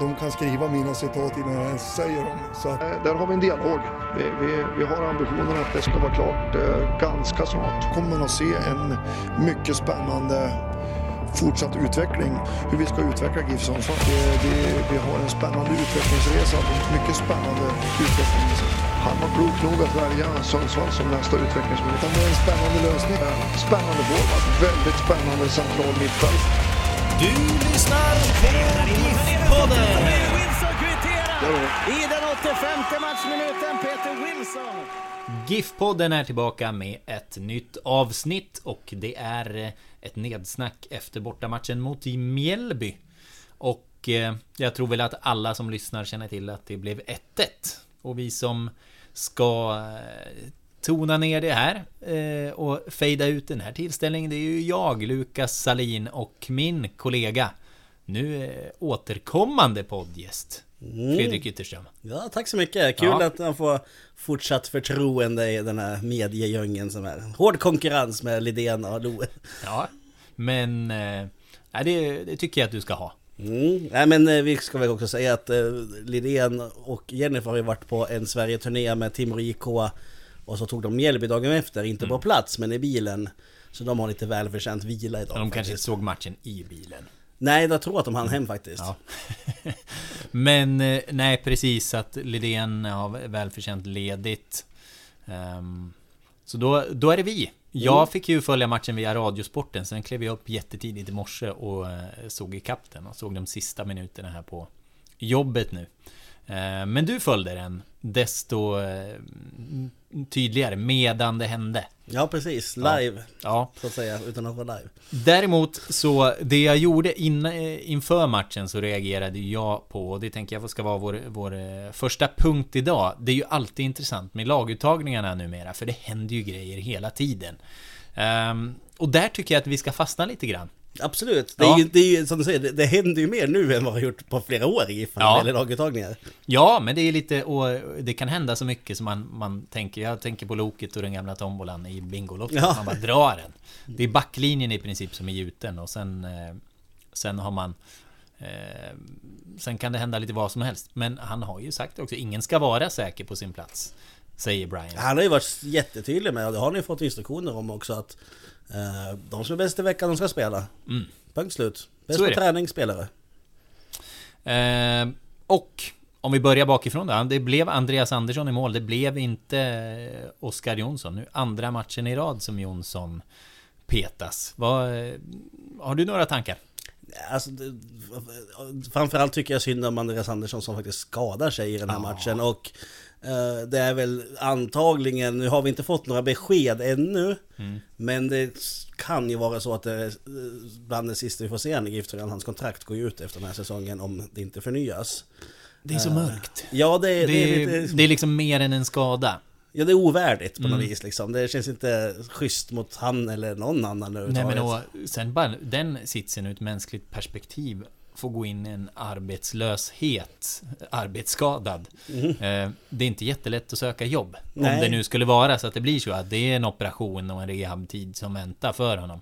De kan skriva mina citat innan jag ens säger dem. Så att, Eh, Där har vi en dialog. Vi, vi, vi har ambitionen att det ska vara klart eh, ganska snart. kommer man att se en mycket spännande fortsatt utveckling. Hur vi ska utveckla GIF Sundsvall. Vi har en spännande utvecklingsresa. Mycket spännande utveckling. Han var klok nog att välja Sundsvall som nästa utvecklingsmyndighet. Utan det är en spännande lösning. Spännande forward, väldigt spännande central mittfält. Du lyssnar på GIF-podden! Wilson kvitterar i den 85 matchminuten, Peter Wilson. GIF-podden är tillbaka med ett nytt avsnitt och det är eh, ett nedsnack efter bortamatchen mot Mjällby. Och eh, jag tror väl att alla som lyssnar känner till att det blev 1-1. Och vi som ska eh, tona ner det här eh, och fejda ut den här tillställningen det är ju jag, Lukas Salin och min kollega nu eh, återkommande poddgäst Fredrik Ytterström. Ja, tack så mycket. Kul Ja. att man får fortsatt förtroende i den här mediedjungeln som är hård konkurrens med Lidén och Loe. Ja, men eh, nej, det, det tycker jag att du ska ha. Mm. Nej men eh, vi ska väl också säga att eh, Lidén och Jennifer har ju varit på en Sverige-turné med Timrå IK och så tog de Mjällby dagen efter, inte på plats men i bilen. Så de har lite välförtjänt vila idag. De kanske inte faktiskt. såg matchen i bilen. Nej, jag tror att de hann hem faktiskt. Ja. Men eh, nej, precis att Lidén har välförtjänt ledigt. Ehm, så då, då är det vi. Jag fick ju följa matchen via Radiosporten, sen klev jag upp jättetidigt i morse och eh, såg ikapp den och såg de sista minuterna här på jobbet nu. Eh, Men du följde den desto eh, tydligare medan det hände. Ja, precis. Live, Ja, så att säga, utan att vara live. Däremot så, det jag gjorde in, inför matchen så reagerade jag på, och det tänker jag ska vara vår, vår eh, första punkt idag. Det är ju alltid intressant med laguttagningarna numera, för det händer ju grejer hela tiden. Ehm, och där tycker jag att vi ska fastna lite grann. Absolut. Det Ja. är, ju, det är ju som du säger, det, det händer ju mer nu än vad det har gjort på flera år i när Ja. det gäller laguttagningar. Ja, men det är lite, och det kan hända så mycket som man, man tänker, jag tänker på Loket och den gamla tombolan i Bingolotto, Ja. man bara drar den. Det är backlinjen i princip som är gjuten och sen, eh, sen har man eh, Sen kan det hända lite vad som helst, men han har ju sagt också, ingen ska vara säker på sin plats. Säger Brian. Han har ju varit jättetydlig med, och det har ni fått instruktioner om också, att de som är bäst i veckan, de ska spela. Mm. Punkt slut. Bäst på träning, spelare. Eh, och om vi börjar bakifrån då. Det blev Andreas Andersson i mål. Det blev inte eh, Oskar Jonsson. Nu andra matchen i rad som Jonsson petas. Vad, eh, har du några tankar? Alltså, framförallt tycker jag synd om Andreas Andersson som faktiskt skadar sig i den här Ja. matchen. Och eh, det är väl antagligen, nu har vi inte fått några besked ännu. Mm. Men det kan ju vara så att det är eh, bland det sista vi får se han i Giftrön. Hans kontrakt går ju ut efter den här säsongen om det inte förnyas. Det är så Eh, mörkt. Ja, det, är- Det det, är, är, lite, det är liksom mer än en skada. ja, det är ovärdigt på något Mm. vis liksom. Det känns inte schysst mot han eller någon annan Nej överhuvudtaget. men och sen bara den sitsen ur ett mänskligt perspektiv får gå in i en arbetslöshet, arbetsskadad. Eh, Det är inte jättelätt att söka jobb. Om Nej. det nu skulle vara så att det blir så att det är en operation och en rehabtid som väntar för honom.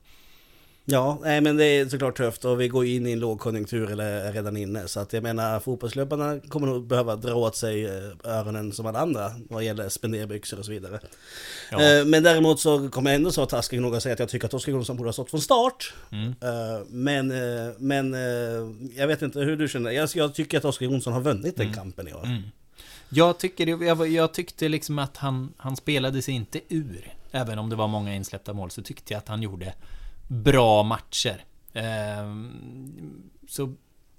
Ja, nej men det är såklart tufft och vi går in i en lågkonjunktur eller är redan inne. Så att jag menar fotbollsklubbarna kommer nog behöva dra åt sig eh, öronen som alla andra vad gäller spenderbyxor och så vidare. Ja. Eh, Men däremot så kommer jag ändå så taskig nog att säga att jag tycker att Oskar Jonsson borde ha stått från start. Mm. Eh, Men, men jag vet inte hur du känner. Jag, tycker att Oskar Jonsson har vunnit den kampen i år. Mm. Jag, tycker, jag, jag tyckte liksom att han, han spelade sig inte ur. Även om det var många insläppta mål så tyckte jag att han gjorde bra matcher. Ehm, så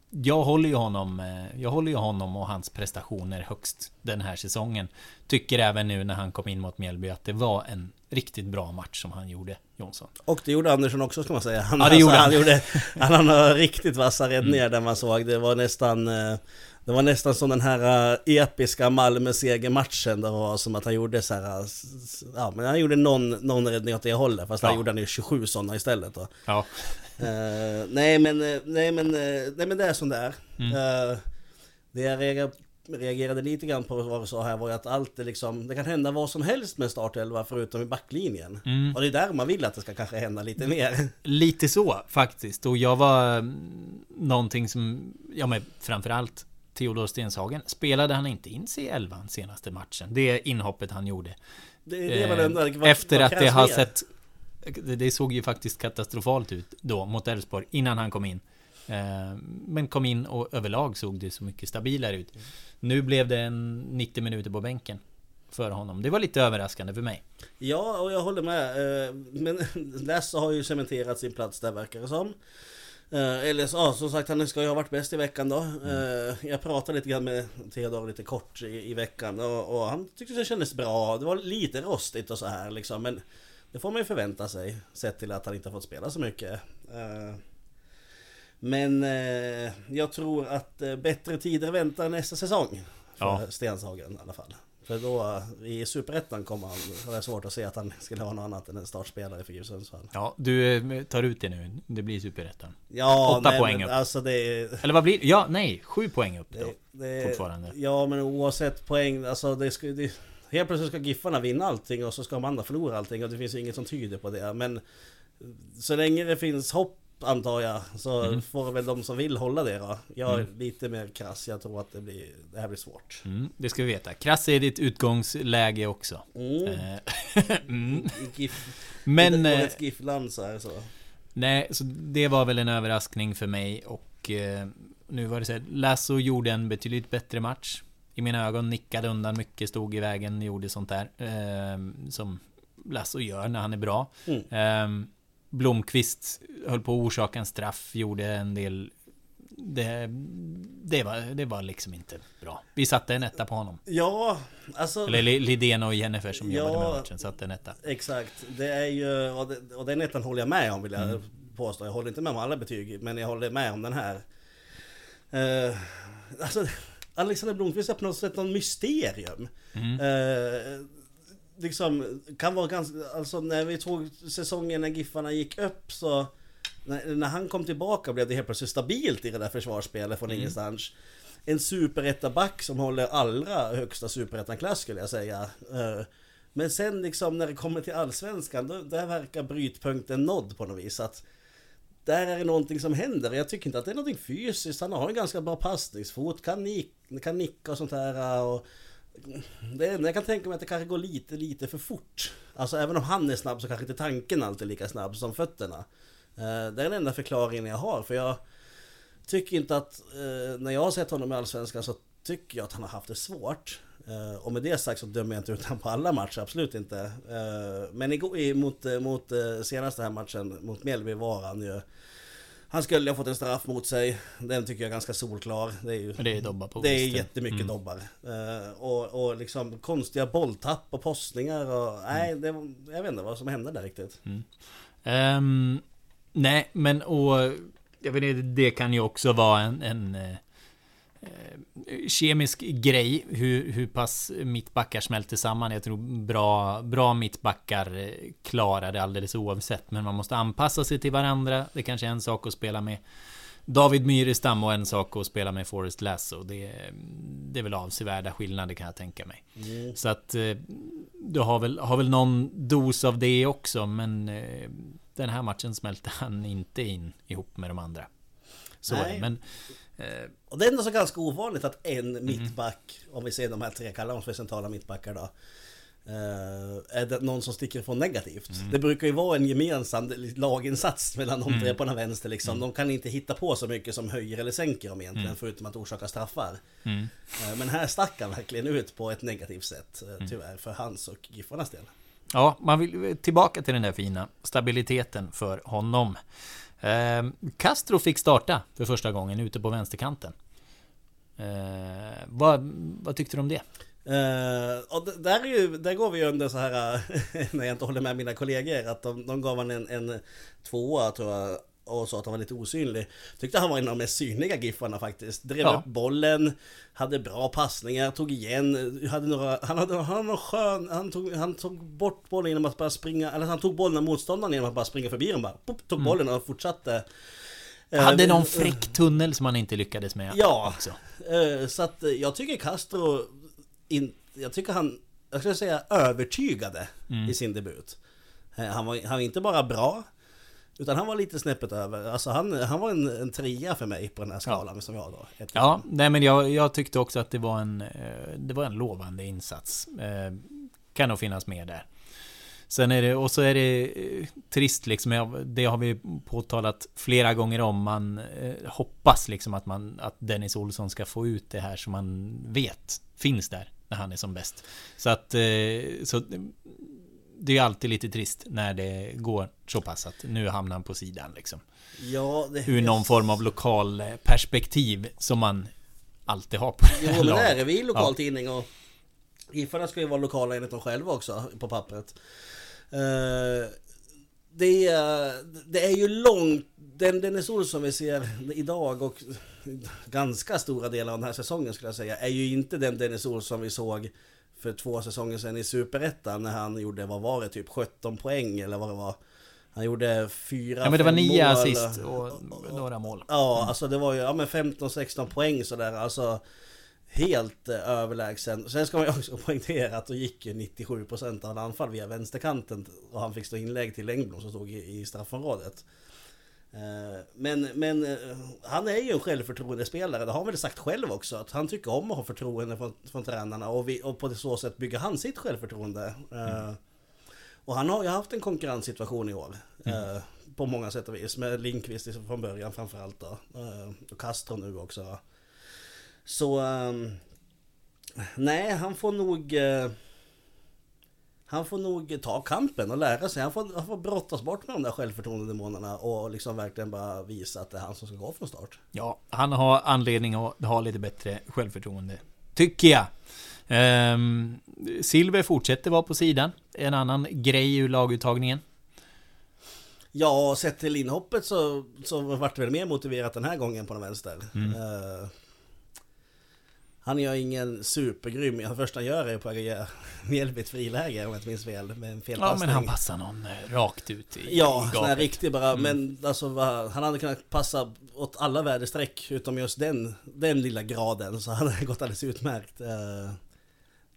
jag håller ju honom, eh, jag håller ju honom och hans prestationer högst den här säsongen. Tycker även nu när han kom in mot Mjällby att det var en riktigt bra match som han gjorde, Jonsson. Och det gjorde Andersson också ska man säga. Han, ja, det gjorde alltså, han. han. gjorde, han har riktigt vassa räddningar mm. där man såg. Det var nästan... Eh, det var nästan som den här uh, episka Malmö-segermatchen. Det var som att han gjorde så här... Uh, ja, men han gjorde någon, någon räddning åt det hållet. Fast ja. han gjorde han ju 27 sådana istället. Då. Ja. Uh, nej, men, nej, men, nej men det är som det är. Mm. det jag reagerade lite grann på vad du sa här var ju att allt är liksom... Det kan hända vad som helst med startelva förutom i backlinjen. Mm. Och det är där man vill att det ska kanske hända lite mer. Lite så faktiskt. Och jag var... Mm, någonting som... Ja men framförallt Theodor Stenshagen spelade han inte in sig i elvan senaste matchen. Det inhoppet han gjorde. Det, det var den, var, Efter att det har sett... Det såg ju faktiskt katastrofalt ut då mot Elfsborg innan han kom in. Eh, men kom in och överlag såg det så mycket stabilare ut. Nu blev det en 90 minuter på bänken för honom. Det var lite överraskande för mig. Ja, och jag håller med. Eh, men Lasse har ju cementerat sin plats där verkar det som. Eh, eller så, ja, som sagt, han ska ju ha varit bäst i veckan då. Mm. Jag pratade lite grann med Theodor lite kort i, i veckan och, och, han tyckte det kändes bra. Det var lite rostigt och så här liksom. Men det får man ju förvänta sig. Sett till att han inte har fått spela så mycket. Men eh, jag tror att eh, bättre tider väntar nästa säsong. För ja. Stenshagen i alla fall. För då i Superettan kommer han, har jag svårt att se att han skulle vara något annat än en startspelare för GIF Sundsvall. Ja, du eh, tar ut det nu. Det blir Superettan. Ja, Åtta nej, poäng upp. Alltså det. Eller vad blir det? Ja, nej, sju poäng upp då. Det, det, fortfarande. Ja, men oavsett poäng, alltså det ska... Det, helt plötsligt ska Giffarna vinna allting och så ska de andra förlora allting och det finns inget som tyder på det. Men så länge det finns hopp antar jag. Så mm. får väl de som vill hålla det då. Jag är mm. lite mer krass. Jag tror att det, blir, det här blir svårt. Mm, det ska vi veta. Krass är ditt utgångsläge också. Mm. Eh, mm. GIF, Men... Årets eh, GIF-land så här så. Nej, så det var väl en överraskning för mig och eh, nu var det så här, Lasso gjorde en betydligt bättre match. I mina ögon nickade undan mycket, stod i vägen, gjorde sånt där. Eh, som Lasso gör när han är bra. Mm. Eh, Blomqvist höll på att orsaka en straff, gjorde en del det, det, var, det var liksom inte bra. Vi satte en etta på honom. Ja, alltså... Eller Lidén och Jennifer som ja, jobbade med matchen satte en etta. Exakt. Det är ju... Och, det, och den ettan håller jag med om vill jag mm. påstå. Jag håller inte med om alla betyg, men jag håller med om den här. Uh, alltså, Alexander Blomqvist är på något sätt någon mysterium. Mm. Uh, liksom kan vara ganska, alltså när vi tog säsongen när Giffarna gick upp så när, när han kom tillbaka blev det helt plötsligt stabilt i det där försvarsspelet från mm. ingenstans. En superettaback som håller allra högsta superettan-klass skulle jag säga. Eh, men sen liksom när det kommer till allsvenskan, då, där verkar brytpunkten nådd på något vis. Att där är det någonting som händer. Jag tycker inte att det är någonting fysiskt. Han har en ganska bra passningsfot, kan, nick, kan nicka och sånt här. Och det enda jag kan tänka mig att det kanske går lite, lite för fort. Alltså även om han är snabb så kanske inte tanken alltid är lika snabb som fötterna. Eh, det är den enda förklaringen jag har. För jag tycker inte att, eh, när jag har sett honom i Allsvenskan så tycker jag att han har haft det svårt. Eh, och med det sagt så dömer jag inte ut honom på alla matcher, absolut inte. Men igår, mot, mot senaste här matchen mot Mjällby var han ju han skulle ha fått en straff mot sig. Den tycker jag är ganska solklar. Det är ju... Det är dobbar på Det är jättemycket mm. dobbar. Uh, och, och liksom konstiga bolltapp och postningar och... Nej, mm. det, jag vet inte vad som hände där riktigt. Mm. Um, nej, men och... Jag vet inte, det kan ju också vara en... en eh, Eh, kemisk grej, hur, hur pass mittbackar smälter samman. Jag tror bra, bra mittbackar eh, klarar det alldeles oavsett. Men man måste anpassa sig till varandra. Det kanske är en sak att spela med David Myrestam och en sak att spela med Forrest Lasso. Det, det är väl avsevärda skillnader kan jag tänka mig. Mm. Så att eh, du har väl, har väl någon dos av det också. Men den här matchen smälte han inte in ihop med de andra. Så Nej. Men Eh, och det är ändå så ganska ovanligt att en mm. mittback, om vi ser de här tre kallar för centrala mittbackar då, eh, är det någon som sticker ifrån negativt. Mm. Det brukar ju vara en gemensam laginsats mellan de tre mm. på den vänster liksom. Mm. De kan inte hitta på så mycket som höjer eller sänker dem egentligen, mm. förutom att orsaka straffar. Mm. Eh, men här stack han verkligen ut på ett negativt sätt, tyvärr, för hans och Giffarnas del. Ja, man vill tillbaka till den där fina stabiliteten för honom. Eh, Castro fick starta för första gången ute på vänsterkanten. Eh, vad, vad tyckte du om det? Eh, uh, och där, är ju, där går vi ju under så här, när jag inte håller med mina kollegor, att de, de gav han en, en tvåa tror jag och sa att han var lite osynlig. Tyckte han var en av de mest synliga Giffarna faktiskt. Drev ja. upp bollen, hade bra passningar, tog igen, hade några, han hade, han hade någon skön, han tog, han tog bort bollen genom att bara springa, eller han tog bollen av motståndaren genom att bara springa förbi dem bara. Pop, tog mm. bollen och fortsatte. Hade någon fräck tunnel som han inte lyckades med Ja, också. Eh, så att jag tycker Castro, in, jag tycker han, jag skulle säga övertygade mm. i sin debut. Eh, han var, han var inte bara bra, utan han var lite snäppet över. Alltså han, han var en, en trea för mig på den här skalan ja. som jag då. Ett ja, nej men jag, jag tyckte också att det var en, eh, det var en lovande insats. Eh, kan nog finnas med där. Sen är det, och så är det eh, trist liksom, det har vi påtalat flera gånger om. Man hoppas liksom att, man, att Dennis Olsson ska få ut det här som man vet finns där när han är som bäst. Så att, så det är alltid lite trist när det går så pass att nu hamnar han på sidan liksom. Ja, det... Ur någon form av lokal perspektiv som man alltid har på det här Jo, men där är vi lokaltidning och Giffarna ska ju vara lokala enligt dem själva också på pappret. Uh, det, är, det är ju långt, den Dennis Olsson vi ser idag och ganska stora delar av den här säsongen skulle jag säga, är ju inte den Dennis Olsson vi såg för två säsonger sedan i Superettan när han gjorde, vad var det, typ 17 poäng eller vad det var. Han gjorde fyra, Ja men det var nio assist och några mål. Ja, mm. alltså det var ju, ja men 15-16 poäng sådär, alltså Helt eh, överlägsen. Sen ska man ju också poängtera att då gick ju 97% av anfall via vänsterkanten och han fick stå inlägg till Engblom som stod i, i straffområdet. Eh, men, men eh, han är ju en självförtroendespelare, det har han väl sagt själv också, att han tycker om att ha förtroende från, från tränarna och, vi, och på så sätt bygger han sitt självförtroende. Mm. Och han har ju haft en konkurrenssituation i år. Mm. På många sätt och vis, med Linkvist från början framförallt då. Och Castro nu också. Så... Nej, han får nog han får nog ta kampen och lära sig. Han får, han får brottas bort med de där självförtroendedemonerna och liksom verkligen bara visa att det är han som ska gå från start. Ja, han har anledning att ha lite bättre självförtroende. Tycker jag. Um, Silver fortsätter vara på sidan. En annan grej ur laguttagningen. Ja, sett till inhoppet så, så vart det väl mer motiverat den här gången på den vänster. Mm. Uh, han gör ingen supergrym, det första han gör är på att Mjällby ett friläge om jag inte minns fel, med en felpassning. Ja men han passar någon eh, rakt ut i Ja, sån här riktig bara, mm. men alltså han hade kunnat passa åt alla väderstreck utom just den, den lilla graden, så hade det gått alldeles utmärkt. Uh,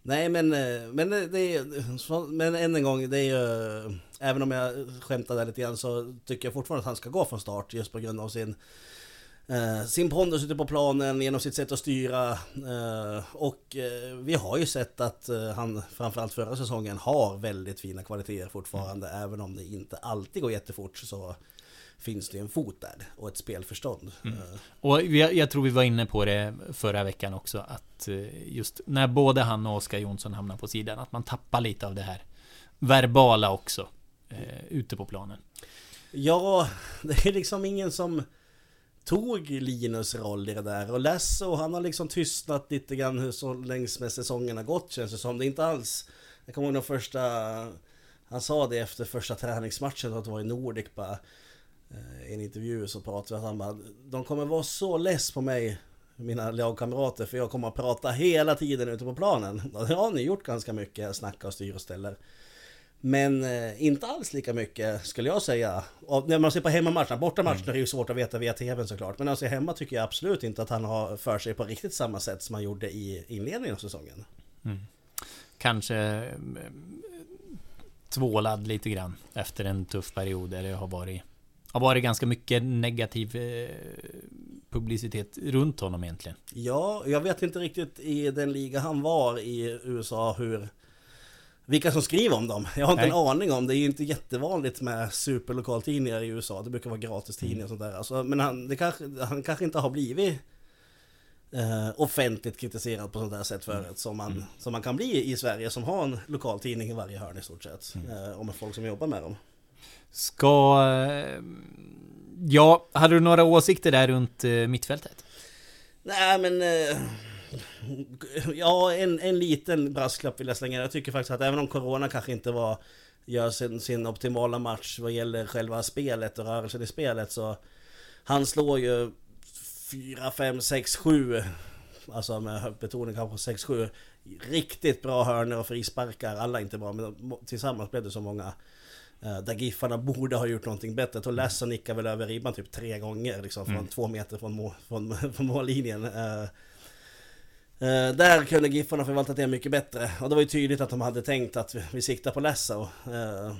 nej men, eh, men det är men än en gång, det är ju, även om jag skämtar där lite grann så tycker jag fortfarande att han ska gå från start just på grund av sin Eh, sin pondus ute på planen genom sitt sätt att styra. Eh, och eh, vi har ju sett att eh, han framförallt förra säsongen har väldigt fina kvaliteter fortfarande. Mm. Även om det inte alltid går jättefort så finns det en fot där och ett spelförstånd. Mm. Eh. Och jag, jag, tror vi var inne på det förra veckan också att eh, just när både han och Oskar Jonsson hamnar på sidan att man tappar lite av det här verbala också ute på planen. Ja, det är liksom ingen som tog Linus roll i det där. Och Lasso, han har liksom tystnat lite grann hur så längs med säsongen har gått känns det som. Det är inte alls... Jag kommer ihåg den första... Han sa det efter första träningsmatchen, att det var i Nordic bara. Eh, I en intervju så pratade han bara, de kommer vara så less på mig mina lagkamrater för jag kommer att prata hela tiden ute på planen. Det har ni gjort ganska mycket, snacka och styr och ställer. Men eh, inte alls lika mycket skulle jag säga. Och när man ser på hemmamatcherna, bortamatcherna mm. är ju svårt att veta via TVn såklart. Men när jag ser hemma tycker jag absolut inte att han har för sig på riktigt samma sätt som han gjorde i inledningen av säsongen. Mm. Kanske eh, tvålad lite grann efter en tuff period där det har varit har varit ganska mycket negativ eh, publicitet runt honom egentligen. Ja, jag vet inte riktigt i den liga han var i USA hur vilka som skriver om dem. Jag har inte Nej. en aning om. Det är ju inte jättevanligt med superlokaltidningar i USA. Det brukar vara gratistidningar och sånt där. Alltså, men han, kanske, han kanske inte har blivit eh, offentligt kritiserad på sånt där sätt förut. Mm. Som, man, mm. som man kan bli i Sverige som har en lokaltidning i varje hörn i stort sett. Mm. Eh, och med folk som jobbar med dem. Ska... Eh, ja, hade du några åsikter där runt eh, mittfältet? Nej men... Eh, Ja, en, en liten brasklapp vill jag slänga. Jag tycker faktiskt att även om Corona kanske inte var gör sin, sin optimala match vad gäller själva spelet och rörelsen i spelet så han slår ju 4, 5, 6, 7 Alltså med betoning kanske på 6-7 Riktigt bra hörnor och frisparkar, alla inte bra men tillsammans blev det så många uh, Där Giffarna borde ha gjort någonting bättre. Jag tror Lasse nickar väl över ribban typ tre gånger liksom från mm. två meter från, mål, från, från mållinjen uh, Där kunde Giffarna förvaltat det mycket bättre och det var ju tydligt att de hade tänkt att vi, vi siktar på Lasse och eh,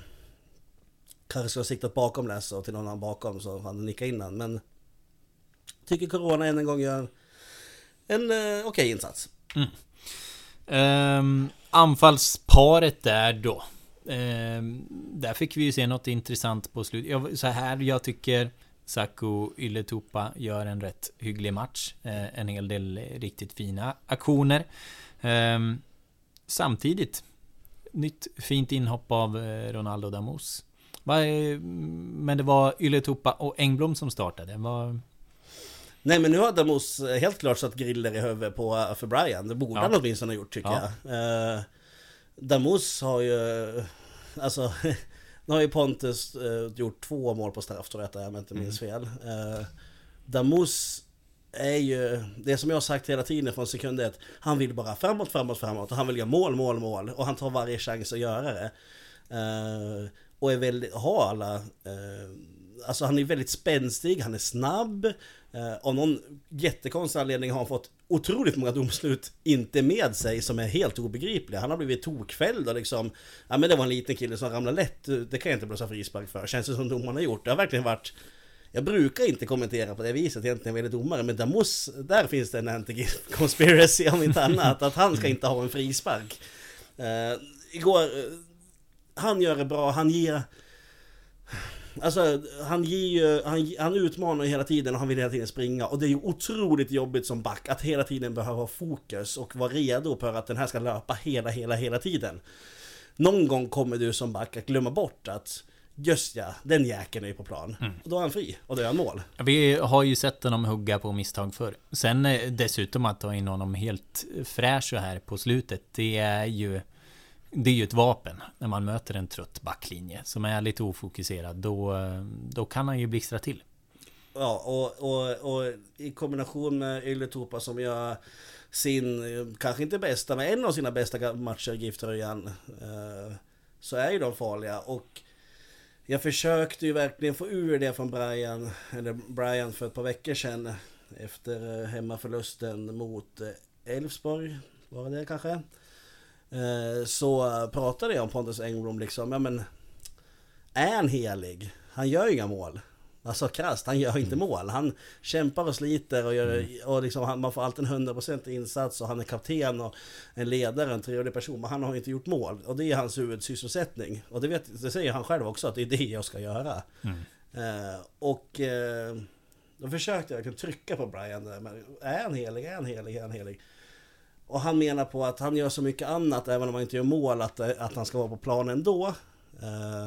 Kanske skulle ha siktat bakom Lasse och till någon annan bakom så hade nickat in den. men Tycker Corona än en gång gör en eh, okej okay insats. Mm. Um, anfallsparet där då. Um, där fick vi ju se något intressant på slutet. Så här, jag tycker Saku Ylätupa gör en rätt hygglig match. Uh, en hel del riktigt fina aktioner. Um, samtidigt, nytt fint inhopp av uh, Ronaldo Damus. Men det var Ylätupa och Engblom som startade. Var, Nej men nu har Damos helt klart satt griller i huvudet på för Brian. Det borde ja. han åtminstone ha gjort tycker ja. jag. Uh, Damos har ju... Alltså... nu har ju Pontus uh, gjort två mål på straff tror jag om jag inte minns mm. fel. Uh, Damos är ju, det som jag har sagt hela tiden från sekund ett, han vill bara framåt, framåt, framåt och han vill göra mål, mål, mål och han tar varje chans att göra det. Uh, och är väldigt, har alla, uh, alltså han är väldigt spänstig, han är snabb, Eh, av någon jättekonstig anledning har han fått otroligt många domslut inte med sig som är helt obegripliga. Han har blivit tokfälld och liksom, ja men det var en liten kille som ramlade lätt, det kan jag inte blåsa frispark för. Känns det som domaren har gjort. Det har verkligen varit jag brukar inte kommentera på det viset egentligen vad gäller domare, men Damos, där finns det en anti-conspiracy om inte annat, att han ska inte ha en frispark. Uh, igår, uh, han gör det bra, han ger Alltså han ju, han, han utmanar ju hela tiden och han vill hela tiden springa och det är ju otroligt jobbigt som back att hela tiden behöva ha fokus och vara redo för att den här ska löpa hela, hela, hela tiden. Någon gång kommer du som back att glömma bort att Just ja, den jäkeln är ju på plan. Mm. Och då är han fri. Och då är han mål. Vi har ju sett honom hugga på misstag förr. Sen eh, dessutom att ta in honom helt fräsch så här på slutet. Det är ju det är ju ett vapen när man möter en trött backlinje som är lite ofokuserad. Då, då kan han ju blixtra till. Ja, och, och, och i kombination med Ylätupa som gör sin, kanske inte bästa, men en av sina bästa matcher i GIF-tröjan. Eh, så är ju de farliga. Och jag försökte ju verkligen få ur det från Brian, eller Brian för ett par veckor sedan. Efter eh, hemmaförlusten mot eh, Elfsborg, var det kanske? Eh, så pratade jag om Pontus Engblom liksom, ja men är han helig? Han gör ju inga mål. Alltså krasst, han gör inte mm. mål. Han kämpar och sliter och, gör, mm. och liksom, han, man får alltid en 100% insats och han är kapten och en ledare, en trevlig person. Men han har inte gjort mål. Och det är hans huvudsysselsättning. Och det, vet, det säger han själv också, att det är det jag ska göra. Mm. Uh, och uh, då försökte jag trycka på Brian där. Men är han helig? Är han helig? Är han helig? Och han menar på att han gör så mycket annat även om han inte gör mål att, att han ska vara på planen ändå. Eh,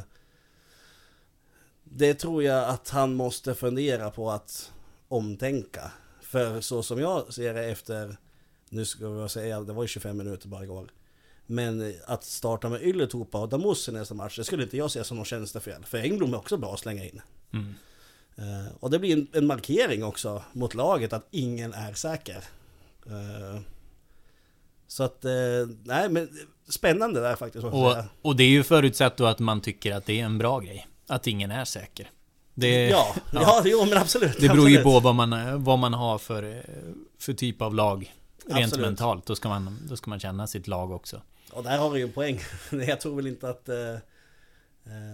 det tror jag att han måste fundera på att omtänka. För så som jag ser det efter, nu ska jag säga, det var ju 25 minuter bara igår. Men att starta med Ylätupa och Damus i nästa match, det skulle inte jag se som någon tjänstefel. För Engblom är också bra att slänga in. Mm. Uh, och det blir en, en, markering också mot laget att ingen är säker. Så att, eh, nej men spännande där faktiskt. Och, och det är ju förutsatt då att man tycker att det är en bra grej. Att ingen är säker. Det, ja, ja, ja jo, men absolut. Det beror absolut. ju på vad man, vad man har för, för typ av lag. Rent absolut. mentalt. Då ska, man, då ska man känna sitt lag också. Och där har du ju en poäng. Jag tror väl inte att... Eh, eh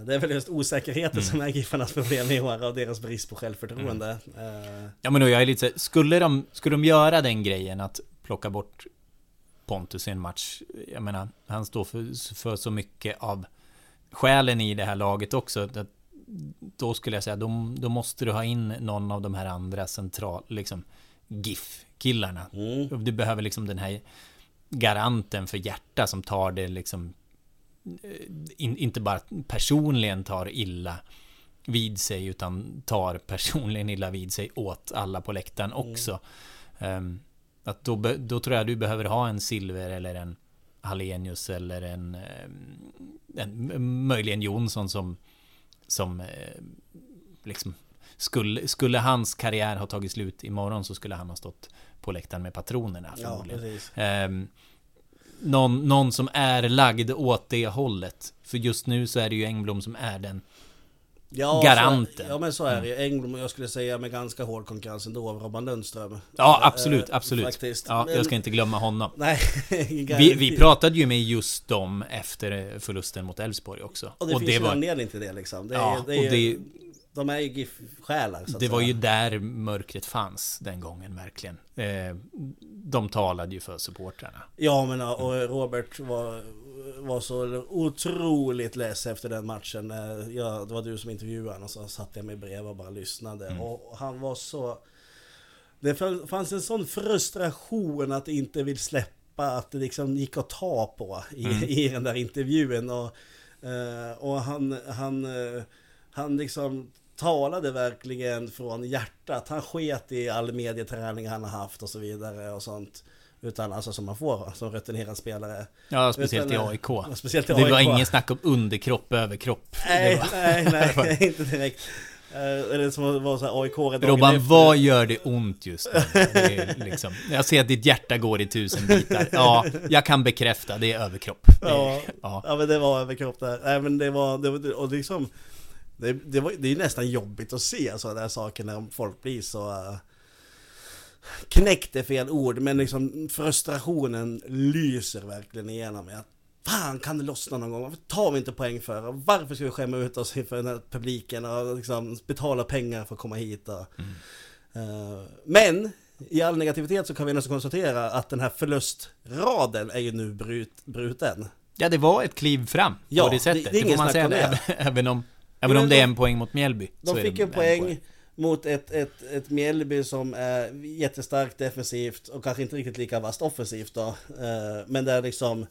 det är väl just osäkerheten mm. som är Giffarnas problem i år och deras brist på självförtroende. Mm. Eh. Ja men då jag är lite skulle de, skulle de göra den grejen att plocka bort Pontus i en match. Jag menar, han står för, för så mycket av själen i det här laget också. Då skulle jag säga, då, då måste du ha in någon av de här andra central, liksom GIF-killarna. Mm. Du behöver liksom den här garanten för hjärta som tar det liksom in, inte bara personligen tar illa vid sig utan tar personligen illa vid sig åt alla på läktaren också. Mm. Um, Att då, då tror jag du behöver ha en Silver eller en Hallenius eller en, eh, en möjligen Jonsson som som eh, liksom skulle, skulle hans karriär ha tagit slut imorgon så skulle han ha stått på läktaren med patronerna förmodligen. Ja, eh, någon, någon som är lagd åt det hållet. För just nu så är det ju Engblom som är den ja, garanten. Så, ja men så är det. Mm. Engblom, jag skulle säga med ganska hård konkurrens ändå av Robban Lundström. Ja absolut, absolut. Faktiskt. Ja, men, jag ska inte glömma honom. Nej, vi, vi pratade ju med just dem efter förlusten mot Elfsborg också. Och det och finns det ju var... en anledning till det liksom. Det är, ja, det är, och det de är ju GIF-själar. Det var ju där mörkret fanns den gången verkligen. Eh, de talade ju för supportrarna. Ja, men och Robert var, var så otroligt less efter den matchen. Ja, det var du som intervjuade honom och så satt jag med brev och bara lyssnade. Mm. Och han var så... Det fanns en sån frustration att inte vill släppa, att det liksom gick att ta på i, mm. i den där intervjun. Och, eh, och han, han, eh, han liksom talade verkligen från hjärtat. Han sket i all medieträning han har haft och så vidare och sånt. Utan alltså som man får som rutinerad spelare. Ja, speciellt Utan, i AIK. Ja, speciellt i det AIK. var ingen snack om underkropp, överkropp. Nej, nej, nej, inte direkt. Eller som var så AIK Robban, efter. vad gör det ont just nu? liksom, jag ser att ditt hjärta går i tusen bitar. Ja, jag kan bekräfta, det är överkropp. ja, ja. ja, men det var överkropp där. Nej, men det var, det och liksom det, det, var, det är nästan jobbigt att se sådana där saker när folk blir så... Uh, knäckt är fel ord, men liksom frustrationen lyser verkligen igenom. Att, Fan, kan det lossna någon gång? Varför tar vi inte poäng för? Varför ska vi skämma ut oss inför den här publiken och liksom betala pengar för att komma hit? Och, mm. uh, men i all negativitet så kan vi nästan konstatera att den här förlustraden är ju nu brut, bruten. Ja, det var ett kliv fram ja, på det sättet. Det, det, det får man säga, även om Även om det är en poäng mot Mjällby. De fick en poäng, poäng, mot ett, ett, ett Mjällby som är jättestarkt defensivt och kanske inte riktigt lika vasst offensivt då. Eh, men där liksom,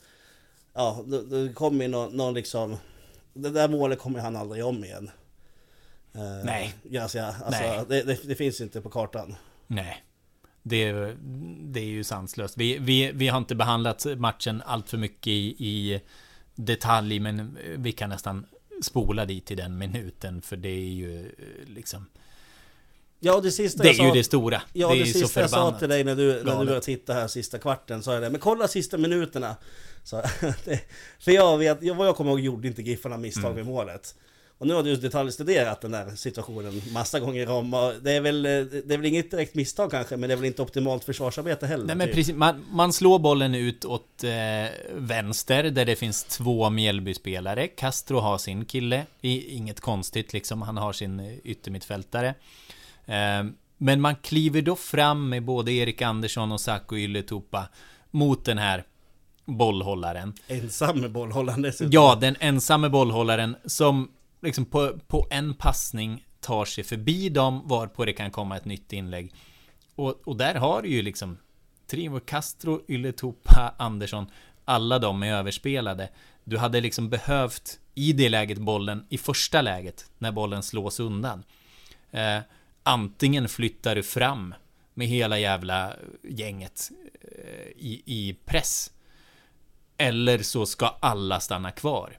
ja, det, kommer ju någon, någon liksom, det där målet kommer han aldrig om igen. Eh, Nej. Gracia, alltså, Nej. Det, det, det finns inte på kartan. Nej. Det, det är ju sanslöst. Vi, vi, vi har inte behandlat matchen allt för mycket i, i detalj, men vi kan nästan spola dit till den minuten för det är ju eh, liksom Ja, det sista Det är ju det stora. Ja, det, det sista jag sa till dig när du, när du började titta här sista kvarten, sa jag det. Men kolla sista minuterna. Så, det, för jag vet, vad jag kommer ihåg gjorde inte Giffarna misstag mm. med målet. Och nu har du detaljstuderat den där situationen massa gånger om. Och det, är väl, det är väl inget direkt misstag kanske, men det är väl inte optimalt försvarsarbete heller. Nej men typ. precis, man, man slår bollen ut åt eh, vänster, där det finns två Mjällby-spelare. Castro har sin kille, inget konstigt liksom, han har sin yttermittfältare. Eh, men man kliver då fram med både Erik Andersson och Saku Ylletupa mot den här bollhållaren. Ensam bollhållaren dessutom. Ja, den ensamme bollhållaren som liksom på, på en passning tar sig förbi dem varpå det kan komma ett nytt inlägg. Och, och där har du ju liksom Trimo Castro, Ylätupa, Andersson. Alla de är överspelade. Du hade liksom behövt i det läget bollen i första läget när bollen slås undan. Eh, antingen flyttar du fram med hela jävla gänget eh, i, i press. Eller så ska alla stanna kvar.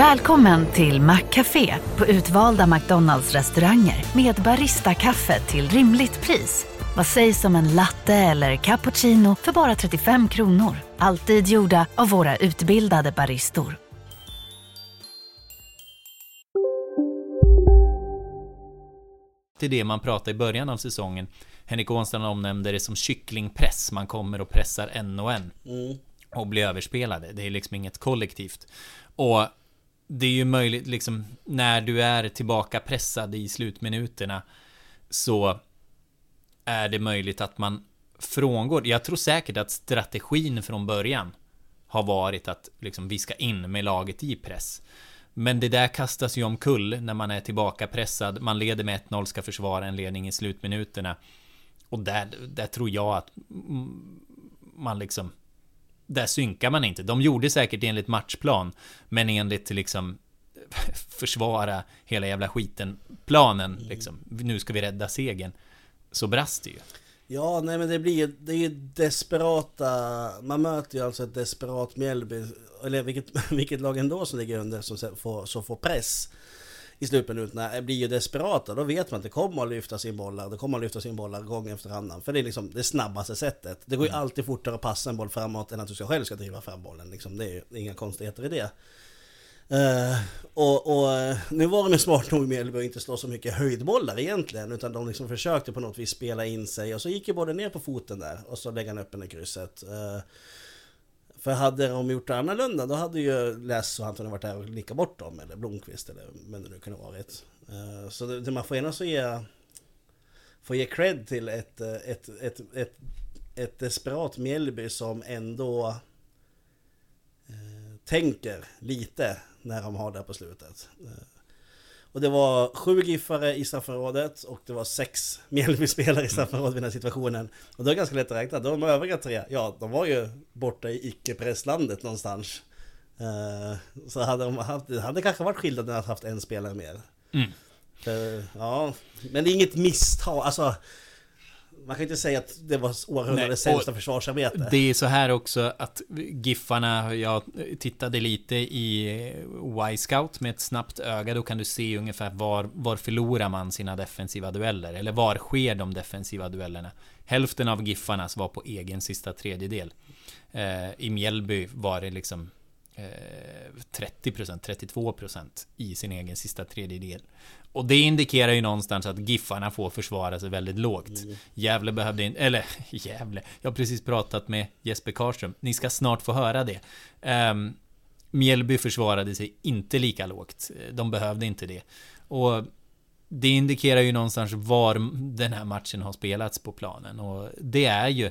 Välkommen till Maccafé på utvalda McDonalds restauranger med Baristakaffe till rimligt pris. Vad sägs om en latte eller cappuccino för bara 35 kronor? Alltid gjorda av våra utbildade baristor. Till det man pratade i början av säsongen. Henrik Ånstrand omnämnde det som kycklingpress. Man kommer och pressar en och en. Mm. Och blir överspelade. Det är liksom inget kollektivt. Och det är ju möjligt, liksom, när du är tillbaka pressad i slutminuterna så är det möjligt att man frångår. Jag tror säkert att strategin från början har varit att liksom vi ska in med laget i press. Men det där kastas ju omkull när man är tillbaka pressad. Man leder med 1-0, ska försvara en ledning i slutminuterna. Och där, där tror jag att man liksom... Där synkar man inte. De gjorde säkert enligt matchplan. Men enligt liksom försvara hela jävla skiten planen liksom. Nu ska vi rädda segern. Så brast det ju. Ja, nej men det blir ju, det är ju desperata, man möter ju alltså ett desperat Mjällby, eller vilket, vilket lag ändå som ligger under som får, som får press i slutminuterna blir ju desperata. Då vet man att det kommer att lyfta sin bollar, det kommer att lyfta sin bollar gång efter annan. För det är liksom det snabbaste sättet. Det går ju mm. alltid fortare att passa en boll framåt än att du själv ska driva fram bollen. Liksom. Det är ju inga konstigheter i det. Uh, och, och, eh, nu var de smart nog med att inte slå så mycket höjdbollar egentligen utan de liksom försökte på något vis spela in sig och så gick ju både ner på foten där och så lägga han upp den i krysset. Uh, för hade de gjort det annorlunda då hade ju Less och Anton varit där och nickat bort dem eller Blomqvist eller vem det nu kunde varit. Eh, så det, det man får gärna så ge, får ge cred till ett, eh, ett, ett, ett, ett desperat Mjällby som ändå eh, tänker lite när de har det på slutet. Eh, och det var sju giffare i straffområdet och det var sex Mjällby-spelare i straffområdet vid den här situationen. Och det var ganska lätt att räkna. De övriga tre, ja, de var ju borta i icke-presslandet någonstans. Eh, så hade de haft, det hade kanske varit skillnad att haft en spelare mer. Mm. ja, men det är inget misstag. Alltså, man kan inte säga att det var århundradets sämsta försvarsarbete. Det är så här också att Giffarna, jag tittade lite i Y-scout med ett snabbt öga, då kan du se ungefär var, var förlorar man sina defensiva dueller? Eller var sker de defensiva duellerna? Hälften av Giffarnas var på egen sista tredjedel. Eh, I Mjällby var det liksom 30%, eh, 32% i sin egen sista tredjedel. Och det indikerar ju någonstans att Giffarna får försvara sig väldigt lågt. Mm. Gävle behövde inte, eller Gävle, jag har precis pratat med Jesper Karlström. Ni ska snart få höra det. Um, Mjällby försvarade sig inte lika lågt. De behövde inte det. Och det indikerar ju någonstans var den här matchen har spelats på planen. Och det är ju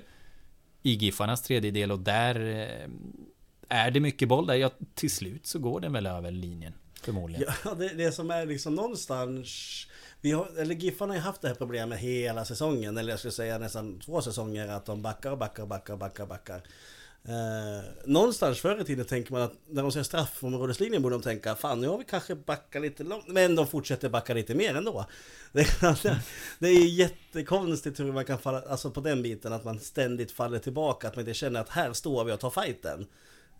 i Giffarnas tredjedel och där eh, är det mycket boll där. Ja, till slut så går den väl över linjen. Förmodligen. Ja, det, det som är liksom någonstans... Vi har, eller Giffarna har ju haft det här problemet hela säsongen, eller jag skulle säga nästan två säsonger, att de backar och backar och backar och backar, backar. Eh, någonstans förr i tiden tänker man att när de ser straffområdeslinjen borde de tänka Fan nu har vi kanske backat lite långt Men de fortsätter backa lite mer ändå Det, det är alltså- jättekonstigt hur man kan falla Alltså på den biten att man ständigt faller tillbaka Att man inte känner att här står vi och tar fighten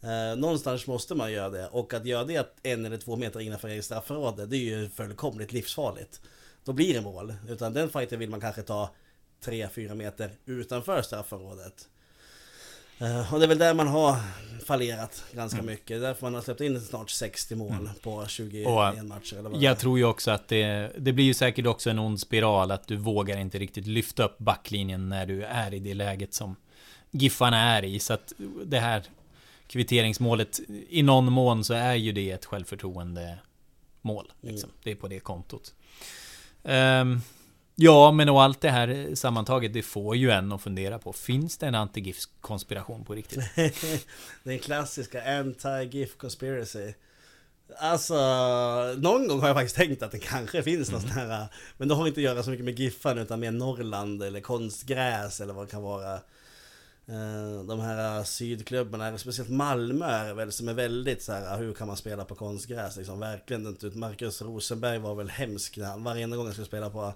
Eh, någonstans måste man göra det och att göra det en eller två meter innanför eget straffområde det är ju fullkomligt livsfarligt. Då blir det mål. Utan den fighten vill man kanske ta 3-4 meter utanför straffområdet. Uh, och det är väl där man har fallerat ganska mm. mycket. Det är därför man har släppt in snart 60 mål mm. på 21 och matcher. Eller vad jag tror ju också att det, det blir ju säkert också en ond spiral att du vågar inte riktigt lyfta upp backlinjen när du är i det läget som Giffarna är i. Så att det här kvitteringsmålet i någon mån så är ju det ett självförtroende mål. Liksom. Mm. Det är på det kontot. Um, ja, men och allt det här sammantaget, det får ju en att fundera på. Finns det en anti-GIF-konspiration på riktigt? Den klassiska anti-GIF conspiracy. Alltså, någon gång har jag faktiskt tänkt att det kanske finns något mm. sån här Men det har inte att göra så mycket med Giffan utan med Norrland eller konstgräs eller vad det kan vara de här sydklubbarna, speciellt Malmö är väl som är väldigt så här, hur kan man spela på konstgräs liksom? Verkligen inte ut. Marcus Rosenberg var väl hemsk när han, varje gång han skulle spela på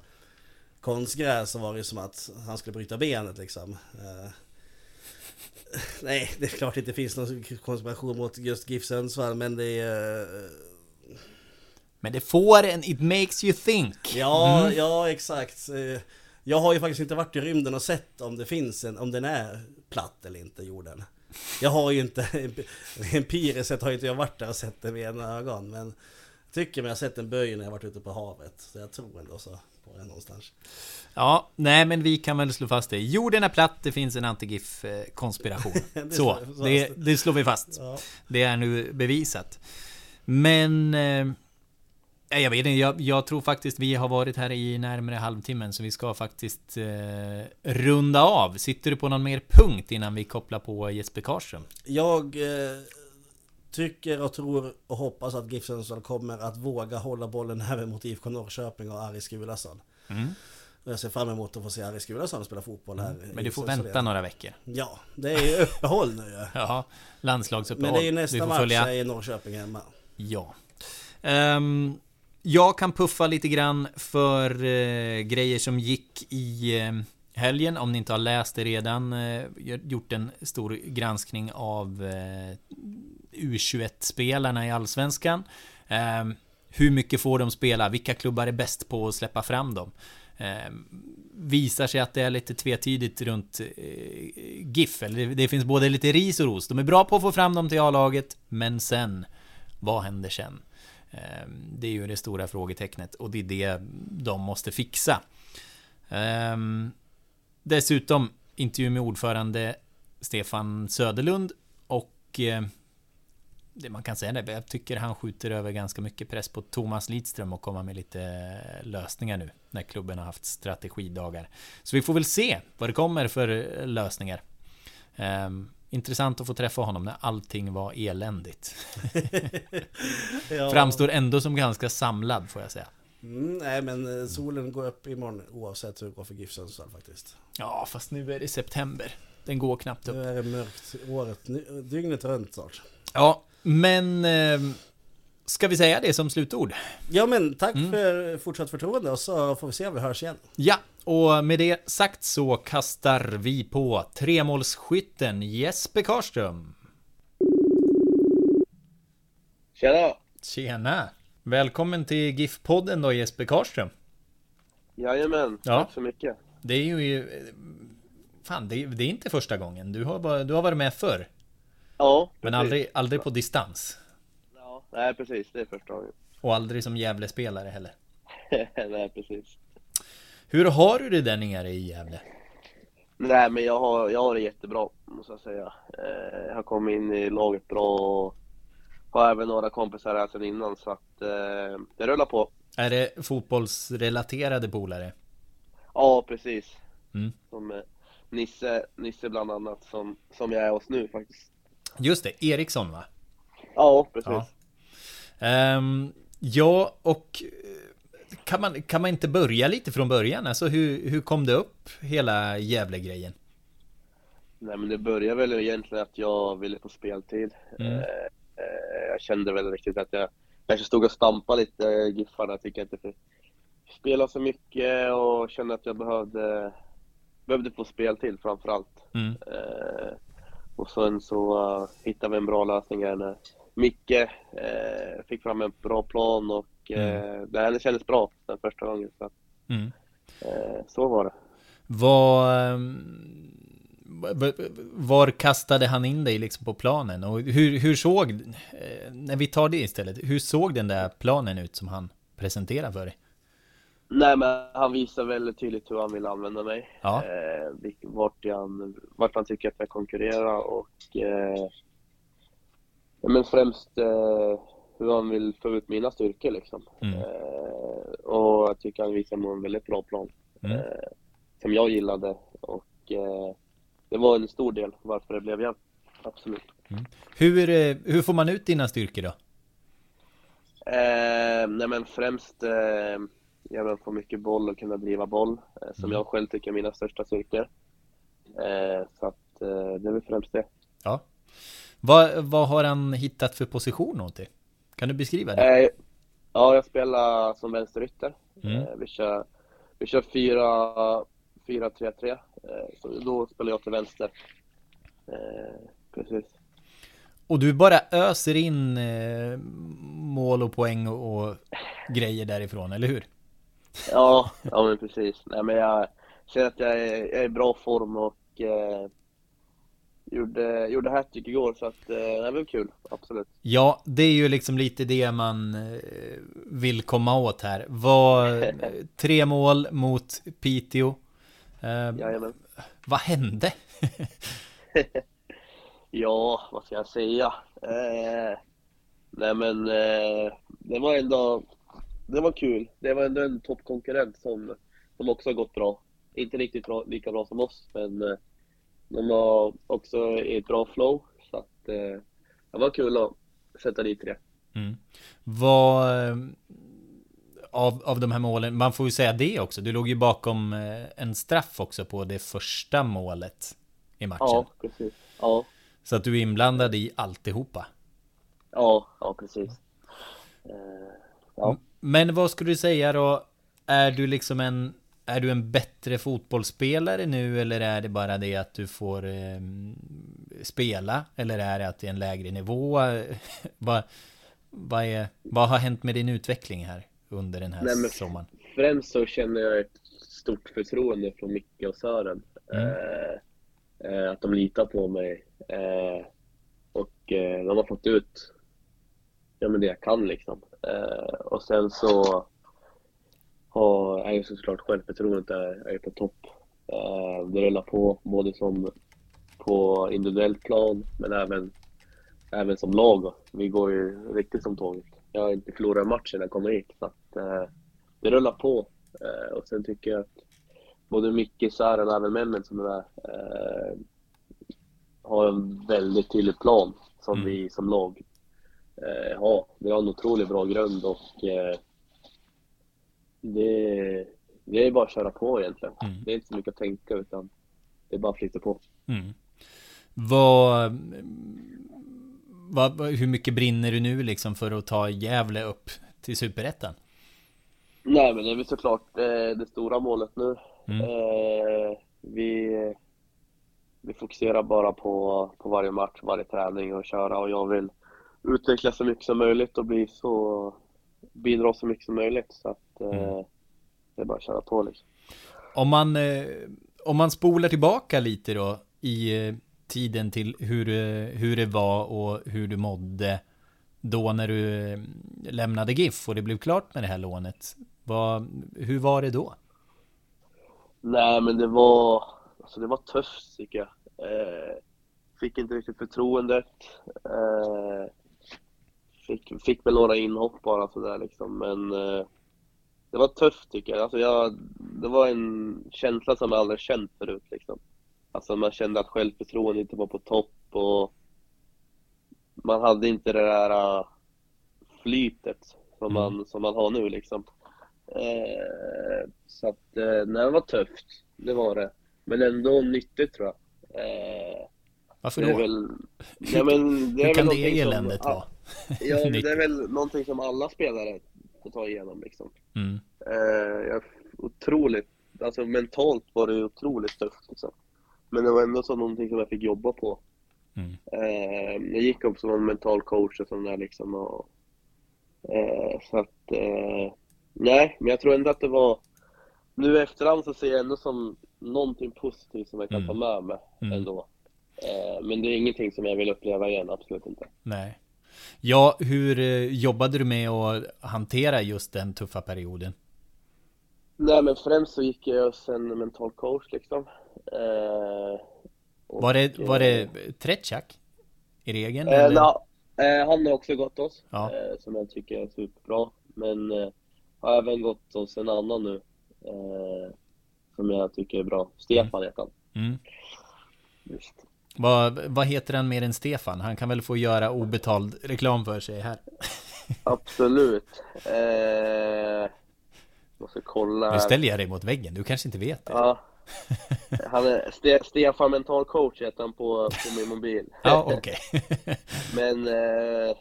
konstgräs så var det som att han skulle bryta benet liksom. Uh, nej, det är klart det inte finns någon konspiration mot just GIF Sundsvall, men det är... Uh, men det får en, it makes you think. Ja, mm. ja exakt. Jag har ju faktiskt inte varit i rymden och sett om det finns en, om den är platt eller inte, jorden. Jag har ju inte, empiriskt sett har inte jag varit där och sett det med ena ögon, men jag tycker mig ha sett en böj när jag varit ute på havet. Så jag tror ändå så på det någonstans. Ja, nej men vi kan väl slå fast det. Jorden är platt, det finns en anti-GIF-konspiration. så, det, det, slår vi fast. Ja. Det är nu bevisat. Men... Jag vet inte, jag, jag, tror faktiskt vi har varit här i närmare halvtimmen så vi ska faktiskt eh, runda av. Sitter du på någon mer punkt innan vi kopplar på Jesper Karlström? Jag eh, tycker och tror och hoppas att GIF Sundsvall kommer att våga hålla bollen även mot IFK Norrköping och Aris Gulason. Mm. Jag ser fram emot att få se Aris Gulason spela fotboll här. Mm. Men du får vänta några veckor. Ja, det är ju uppehåll nu Ja, landslagsuppehåll. Men det är ju nästa match i Norrköping hemma. Ja. Um, jag kan puffa lite grann för eh, grejer som gick i eh, helgen. Om ni inte har läst det redan. Eh, gjort en stor granskning av eh, U21-spelarna i Allsvenskan. Ehm, hur mycket får de spela? Vilka klubbar är bäst på att släppa fram dem? Eh, visar sig att det är lite tvetydigt runt eh, GIF. Eller det, det, finns både lite ris och ros. De är bra på att få fram dem till A-laget, men sen, vad händer sen? Ehm, det är ju det stora frågetecknet och det är det de måste fixa. Ehm, dessutom intervju med ordförande Stefan Söderlund och ehm, det man kan säga det, jag tycker han skjuter över ganska mycket press på Thomas Lidström och komma med lite lösningar nu när klubben har haft strategidagar. Så vi får väl se vad det kommer för eh, lösningar. Intressant att få träffa honom när allting var eländigt. ja. Framstår ändå som ganska samlad får jag säga. Mm, nej men eh, solen går upp imorgon oavsett hur det går för GIF Sundsvall faktiskt. Ja fast nu är det september. Den går knappt upp. Nu är det mörkt året, dygnet runt snart. Ja, men eh, ska vi säga det som slutord? Ja men tack mm. för fortsatt förtroende och så får vi se om vi hörs igen. Ja, och med det sagt så kastar vi på tremålsskytten Jesper Karström. Tjena! Tjena! Välkommen till GIF-podden då Jesper Karström. Jajamän, ja. tack så mycket. Det är ju... Fan, det är, det är inte första gången. Du har, bara, du har varit med förr. Ja. Men aldrig, aldrig på distans? Nej precis, det är första gången. Och aldrig som Gävle-spelare heller? nej, precis. Hur har du det där nere i Gävle? Nej, men jag har, jag har det jättebra, måste jag säga. Eh, jag har kommit in i laget bra och har även några kompisar här sedan innan, så att eh, det rullar på. Är det fotbollsrelaterade polare? Ja, precis. Mm. Som eh, Nisse, Nisse bland annat, som, som jag är hos nu faktiskt. Just det, Eriksson va? Ja, precis. Ja, um, ja och eh, kan man, kan man inte börja lite från början? Alltså hur, hur kom det upp, hela Gävle-grejen? Nej men det började väl egentligen att jag ville få speltid. Mm. Eh, eh, jag kände väl riktigt att jag kanske stod och stampade lite Giffarna. Jag tycker inte fick spela så mycket och kände att jag behövde, behövde få speltid framförallt. Mm. Eh, och sen så uh, hittade vi en bra lösning här när Micke uh, fick fram en bra plan och mm. det kändes bra den första gången. Så, mm. så var det. Var, ehm, var kastade han in dig liksom på planen? Och hur, hur såg, när vi tar det istället, hur såg den där planen ut som han presenterade för dig? Nej men han visar väldigt tydligt hur han vill använda mig. Ja. Eh, vart, han, vart han tycker att jag konkurrerar och eh, men främst eh, hur han vill få ut mina styrkor liksom. Mm. Eh, och jag tycker han visar en väldigt bra plan. Mm. Eh, som jag gillade och eh, det var en stor del varför det blev jämnt. Absolut. Mm. Hur, hur får man ut dina styrkor då? nej men främst även få mycket boll och kunna driva boll, eh, som mm. jag själv tycker är mina största styrkor. Eh, så att eh, det är väl främst det. Ja. Vad, vad har han hittat för position åt dig? Kan du beskriva det? Ja, jag spelar som vänsterytter. Mm. Vi kör, vi kör 4-3-3, så då spelar jag till vänster. Precis. Och du bara öser in mål och poäng och grejer därifrån, eller hur? Ja, ja men precis. Nej, men jag känner att jag är, jag är i bra form och eh, gjorde, gjorde hattrick igår så att eh, det var kul, absolut. Ja, det är ju liksom lite det man eh, vill komma åt här. Var tre mål mot Piteå. Eh, Jajamän. Vad hände? ja, vad ska jag säga? Eh, nej men eh, det var ändå det var kul. Det var ändå en toppkonkurrent som, som också har gått bra. Inte riktigt bra, lika bra som oss, men eh, de var också i ett bra flow. Så att eh, det var kul att sätta dit det. Mm. Vad eh, av, av de här målen, man får ju säga det också. Du låg ju bakom eh, en straff också på det första målet i matchen. Ja, precis. Ja. Så att du är inblandad i alltihopa. Ja, ja precis. Ja. Men vad skulle du säga då? Är du liksom en är du en bättre fotbollsspelare nu eller är det bara det att du får eh, spela? Eller är det att det är en lägre nivå? vad, vad, är, vad har hänt med din utveckling här under den här Nej, sommaren? Främst så känner jag ett stort förtroende från Micke och Sören. Mm. Eh, att de litar på mig. Eh, och eh, de har fått ut ja, men det jag kan liksom. Eh, och sen så har, är ju såklart självförtroendet är, är på topp. Eh, det rullar på både som på individuellt plan men även, även som lag. Vi går ju riktigt som tåget. Jag har inte förlorat matchen när jag kommer hit så att eh, det rullar på. Eh, och sen tycker jag att både Micke, Sören och även männen som är eh, har en väldigt tydlig plan som mm. vi som lag eh, har. Vi har en otroligt bra grund och eh, det, det är bara att köra på egentligen. Mm. Det är inte så mycket att tänka utan det är bara att flytta på. Mm. Vad, vad, hur mycket brinner du nu liksom för att ta Gävle upp till Superettan? Nej men det är väl såklart eh, det stora målet nu. Mm. Eh, vi, vi fokuserar bara på, på varje match, varje träning och köra och jag vill utveckla så mycket som möjligt och bli så bidra så mycket som möjligt. Så att eh, mm. det är bara att köra på liksom. Om man, eh, om man spolar tillbaka lite då i eh, tiden till hur, hur det var och hur du mådde då när du lämnade GIF och det blev klart med det här lånet. Vad, hur var det då? Nej men det var, alltså det var tufft tycker jag. Eh, fick inte riktigt förtroendet. Eh, fick, fick väl några inhopp bara sådär liksom, men eh, det var tufft tycker jag. Alltså jag. Det var en känsla som jag aldrig känt förut liksom. Alltså man kände att självförtroendet inte var på topp och man hade inte det där uh, flytet som, mm. man, som man har nu liksom. Eh, så att, eh, nej, det var tufft. Det var det. Men ändå nyttigt tror jag. Eh, Varför då? Väl, ja, men det Hur kan det eländet vara? Ja, det är väl någonting som alla spelare får ta igenom liksom. Mm. Eh, jag, otroligt, alltså mentalt var det otroligt tufft liksom. Men det var ändå så någonting som jag fick jobba på. Mm. Eh, jag gick upp som en mental coach och sånt där liksom. Och, eh, så att, eh, nej, men jag tror ändå att det var, nu i efterhand så ser jag ändå som någonting positivt som jag kan mm. ta med mig mm. ändå. Eh, men det är ingenting som jag vill uppleva igen, absolut inte. Nej. Ja, hur eh, jobbade du med att hantera just den tuffa perioden? Nej, men främst så gick jag hos en mental coach liksom. Eh, var, det, var det eh, Tretjak? I regeln? Eh, na, eh, han har också gått oss, ja. eh, som jag tycker är superbra. Men eh, har även gått hos en annan nu, som jag tycker är bra. Stefan mm. heter han. Mm. Just. Vad, vad heter han mer än Stefan? Han kan väl få göra obetald reklam för sig här? Absolut. Eh, måste kolla. Nu ställer jag dig mot väggen, du kanske inte vet det? Ja. Han är Ste Stefan mental coach heter han på, på min mobil. Ja, okej. Men, eh,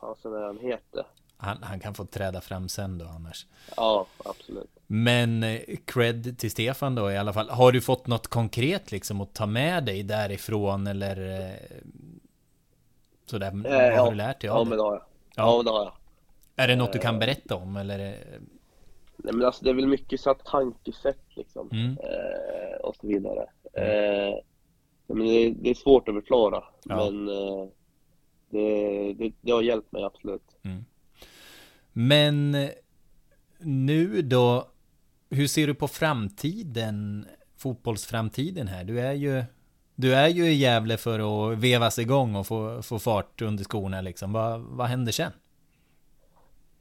vad är han heter? Han, han, kan få träda fram sen då annars. Ja, absolut. Men eh, cred till Stefan då i alla fall. Har du fått något konkret liksom att ta med dig därifrån eller eh, sådär? Eh, vad ja. har du lärt dig av ja, det? Men det har jag. Ja, ja det har jag. Är det något du kan eh, berätta om eller? Nej men alltså det är väl mycket så tankesätt liksom. Mm. Och så vidare. Mm. Men det, det, är svårt att förklara. Men det, det, det, har hjälpt mig absolut. Mm. Men nu då, hur ser du på framtiden, fotbollsframtiden här? Du är ju, du är ju i Gävle för att vevas igång och få, få fart under skorna liksom. Vad, vad händer sen?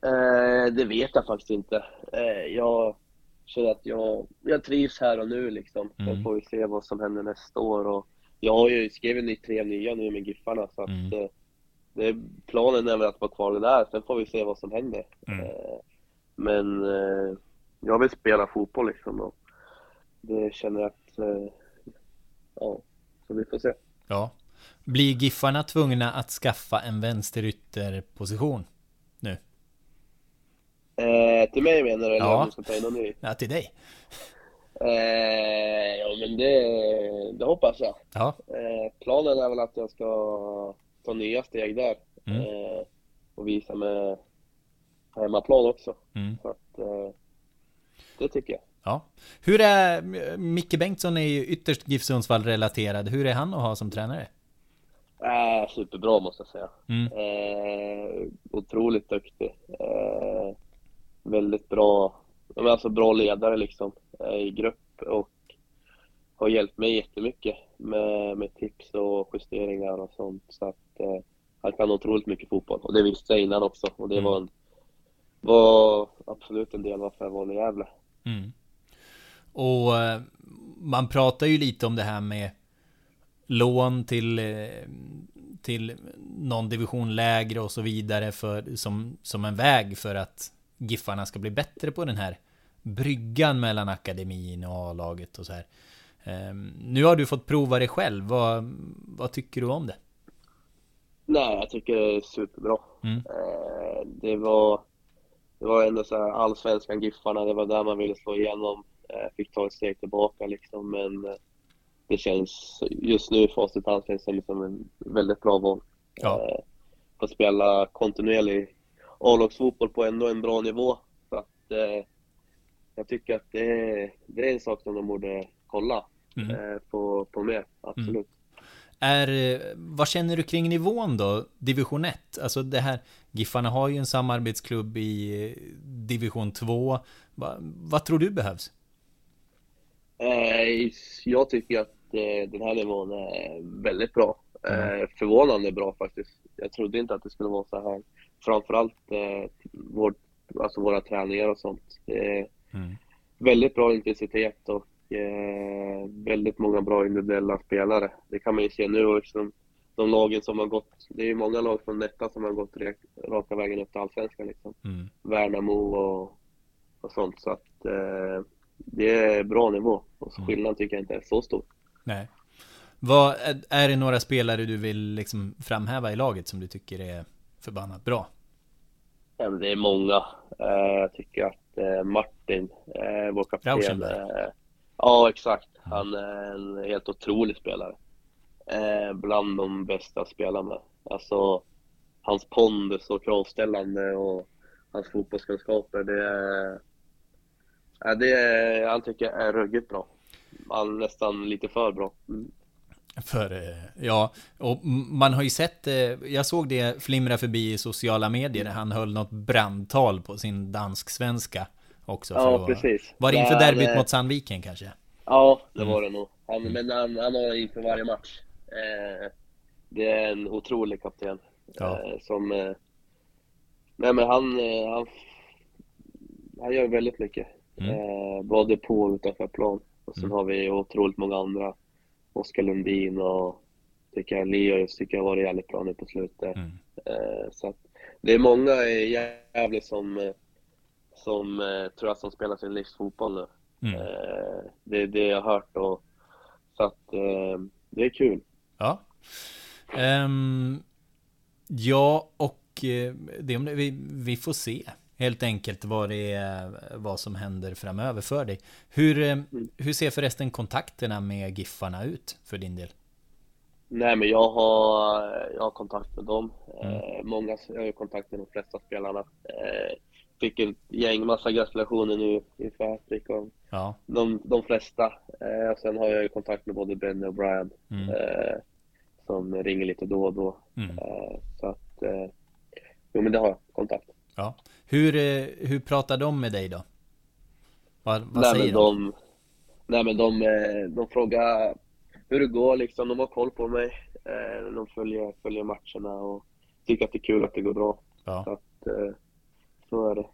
Eh, det vet jag faktiskt inte. Eh, jag känner att jag, jag trivs här och nu liksom. Sen Mm. får vi se vad som händer nästa år. Och jag har ju skrivit tre nya nu med Giffarna så att Mm. Det, planen är väl att vara kvar där. Sen får vi se vad som händer. Mm. Eh, men eh, jag vill spela fotboll liksom och det känner jag att, eh, ja, så vi får se. Ja. Blir Giffarna tvungna att skaffa en vänsterytterposition? Nu? Eh, till mig menar du, eller Ja. om du ska ta in någon ny? Ja, till dig. Eh, ja men det, det hoppas jag. Ja. Eh, planen är väl att jag ska ta nya steg där. Mm. Eh, och visa med på hemmaplan också. Mm. Så att, eh, det tycker jag. Ja. Hur är... Micke Bengtsson är ju ytterst GIF Sundsvall-relaterad. Hur är han att ha som tränare? Eh, superbra måste jag säga. Mm. Eh, otroligt duktig. Eh, väldigt bra, alltså bra ledare liksom eh, i grupp och har hjälpt mig jättemycket med, med tips och justeringar och sånt. Så att eh, han kan otroligt mycket fotboll och det visste jag innan också och det Mm. var, en, var absolut en del varför jag valde Gävle. Mm. Och eh, man pratar ju lite om det här med lån till, eh, till någon division lägre och så vidare för, som, som en väg för att Giffarna ska bli bättre på den här bryggan mellan akademin och A-laget och så här. Ehm, Nu har du fått prova det själv. Vad, vad tycker du om det? Nej, jag tycker det är superbra. Mm. Eh, det var det var ändå så här allsvenskan Giffarna, det var där man ville slå igenom. Eh, fick ta ett steg tillbaka liksom, men eh, det känns just nu i facit hand känns det som en väldigt bra val. Ja. Få spela kontinuerlig A-lagsfotboll på ändå en bra nivå. Så att, eh, jag tycker att det är, det är en sak som de borde kolla Mm. eh, på, på mer, absolut. Är, eh, vad känner du kring nivån då? Division 1? Alltså det här, Giffarna har ju en samarbetsklubb i eh, division 2. Va, vad tror du behövs? Eh, jag tycker att den här nivån är väldigt bra. Mm. Förvånande bra faktiskt. Jag trodde inte att det skulle vara så här. Framförallt vår, alltså våra träningar och sånt. Mm. väldigt bra intensitet och eh, väldigt många bra individuella spelare. Det kan man ju se nu liksom de lagen som har gått, det är ju många lag från detta som har gått raka vägen upp till Allsvenskan liksom. Mm. Värnamo och, och sånt. Så att eh, det är bra nivå och Mm. skillnaden tycker jag inte är så stor. Nej. Vad, är- det några spelare du vill liksom framhäva i laget som du tycker är förbannat bra? Ja, det är många. Eh, jag tycker att eh, Martin, eh, vår kapten. Ja, exakt. Han är en helt otrolig spelare. Eh, bland de bästa spelarna med. Alltså, hans pondus och kravställande och hans fotbollskunskaper, det är... Ja, det är, han tycker jag är ruggigt bra. Han är nästan lite för bra. Mm. För, eh, ja, och man har ju sett, eh, jag såg det flimra förbi i sociala medier, han höll något brandtal på sin dansk-svenska också. Ja, att- precis. Var det inför derbyt eh, mot Sandviken kanske? Ja, det Mm. var det nog. Han, Men han, han har inför varje match. Eh, det är en otrolig kapten. Ja. Eh, som... Eh, nej men han, eh, han... Han gör väldigt mycket. Mm. Eh, både på och utanför plan. Och sen Mm. har vi otroligt många andra. Oskar Lundin och tycker jag, Leos tycker jag har varit jävligt bra nu på slutet. Mm. Så att det är många i Gävle som, som eh, tror jag som spelar sin livsfotboll nu. Mm. Eh, det är det jag har hört och så att eh, det är kul. Ja. Ehm, ja, och eh, det, vi, vi får se helt enkelt vad det är, vad som händer framöver för dig. Hur, eh, hur ser förresten kontakterna med Giffarna ut för din del? Nej men jag har, jag har kontakt med dem. Mm. Eh, många, jag har kontakt med de flesta spelarna. Eh, fick ett gäng, massa gratulationer nu inför Hattrick och Ja. de, de flesta. Eh, och sen har jag ju kontakt med både Benny och Brian. Mm. Eh, som ringer lite då och då. Mm. Eh, så att, eh, jo men det har jag, kontakt. Ja. Hur, eh, hur pratar de med dig då? Vad, vad nej, säger de? de? Nej men de, eh, de frågar hur det går liksom, de har koll på mig. Eh, De följer, följer matcherna och tycker att det är kul att det går bra. Ja. Så att, Så är det.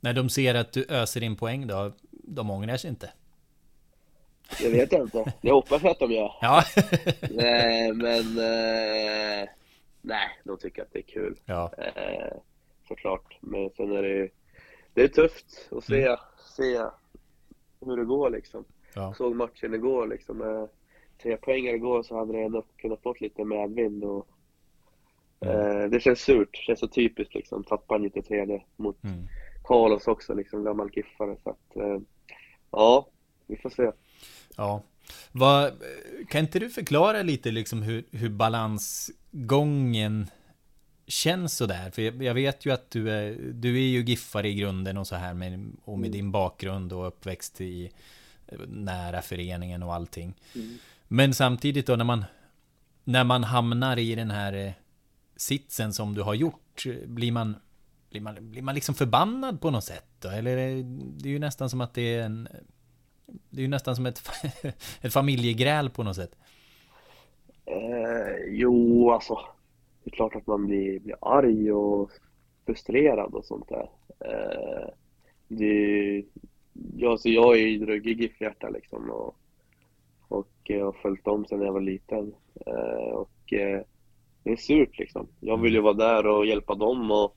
När de ser att du öser in poäng då, de ångrar sig inte? Det vet jag inte. Det hoppas jag att de gör. Ja. nej, men eh, nej, de tycker att det är kul. Ja. Eh, såklart. Men sen är det ju, det är tufft att se, mm. se hur det går liksom. Ja. Såg matchen igår liksom. Med tre poäng igår så hade det ändå kunnat fått lite medvind och mm. eh, det känns surt. Det känns så typiskt liksom. Tappa lite tredje mot mm. Carlos också liksom, gammal giffare. Så att, eh, ja, vi får se. Ja. Vad, kan inte du förklara lite liksom hur, hur balansgången känns sådär? För jag, jag, vet ju att du är, du är ju giffare i grunden och så här med, och med mm. din bakgrund och uppväxt i nära föreningen och allting. Mm. Men samtidigt då när man, när man hamnar i den här eh, sitsen som du har gjort, blir man, blir man, blir man liksom förbannad på något sätt då? Eller det Det är ju nästan som att det är en det är ju nästan som ett, ett familjegräl på något sätt. Eh, jo, alltså. Det är klart att man blir, blir arg och frustrerad och sånt där. Eh, det, ja, så jag är ju druggig GIF-hjärta liksom och, och jag har följt dem sedan jag var liten. Eh, och eh, det är surt liksom. Jag vill ju vara där och hjälpa dem och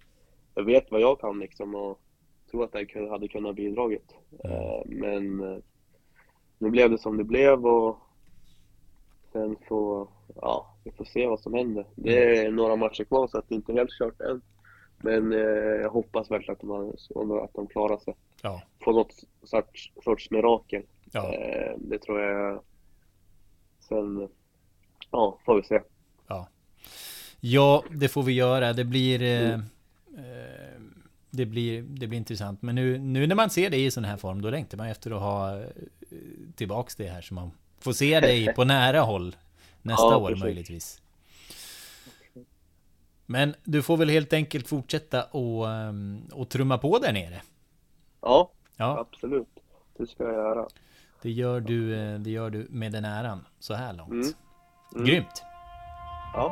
jag vet vad jag kan liksom och tror att jag hade kunnat bidragit. Eh, men eh, nu blev det som det blev och sen så, ja, vi får se vad som händer. Det är några matcher kvar så att det inte är helt kört än. Men eh, jag hoppas verkligen att de, att de klarar sig. Ja. Få något sorts, sorts mirakel. Ja. Det tror jag. Sen, ja, får vi se. Ja. Det får vi göra. Det blir... Eh, mm. eh, det blir, det blir intressant. Men nu, nu när man ser dig i sån här form, då längtar man efter att ha eh, tillbaks det här. Så man får se dig på nära håll nästa ja, år precis. möjligtvis. Men du får väl helt enkelt fortsätta och, ehm, och trumma på där nere. Ja, ja, absolut. Det ska jag göra. Det gör du, eh, det gör du med den äran så här långt. Mm. Mm. Grymt! Ja.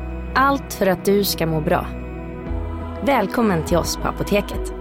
Allt för att du ska må bra. Välkommen till oss på Apoteket.